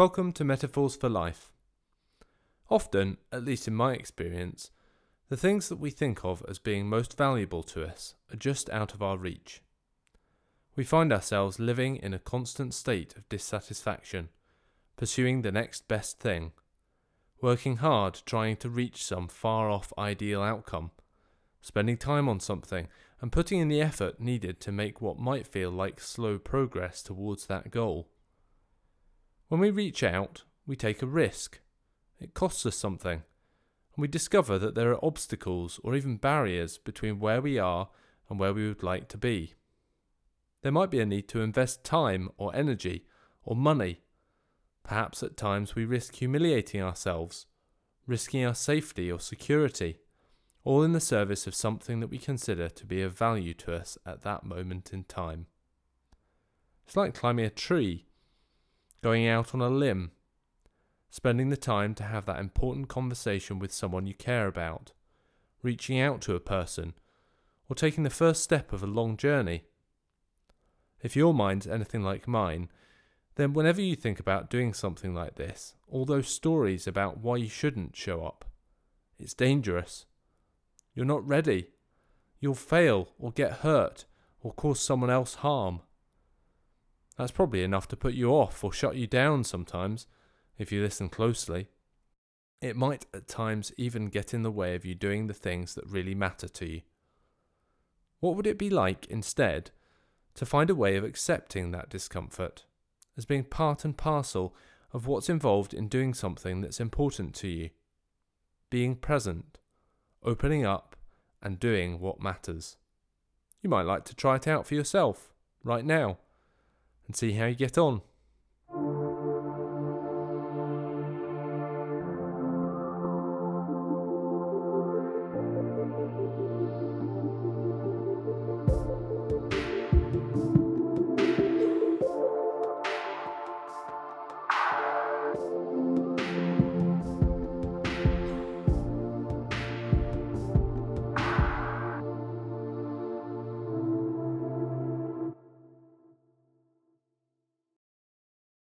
Welcome to Metaphors for Life. Often, at least in my experience, the things that we think of as being most valuable to us are just out of our reach. We find ourselves living in a constant state of dissatisfaction, pursuing the next best thing, working hard trying to reach some far off ideal outcome, spending time on something and putting in the effort needed to make what might feel like slow progress towards that goal. When we reach out, we take a risk. It costs us something, and we discover that there are obstacles or even barriers between where we are and where we would like to be. There might be a need to invest time or energy or money. Perhaps at times we risk humiliating ourselves, risking our safety or security, all in the service of something that we consider to be of value to us at that moment in time. It's like climbing a tree going out on a limb, spending the time to have that important conversation with someone you care about, reaching out to a person, or taking the first step of a long journey. If your mind's anything like mine, then whenever you think about doing something like this, all those stories about why you shouldn't show up, it's dangerous. You're not ready. You'll fail or get hurt or cause someone else harm. That's probably enough to put you off or shut you down sometimes, if you listen closely. It might at times even get in the way of you doing the things that really matter to you. What would it be like instead to find a way of accepting that discomfort as being part and parcel of what's involved in doing something that's important to you? Being present, opening up, and doing what matters. You might like to try it out for yourself right now and see how you get on.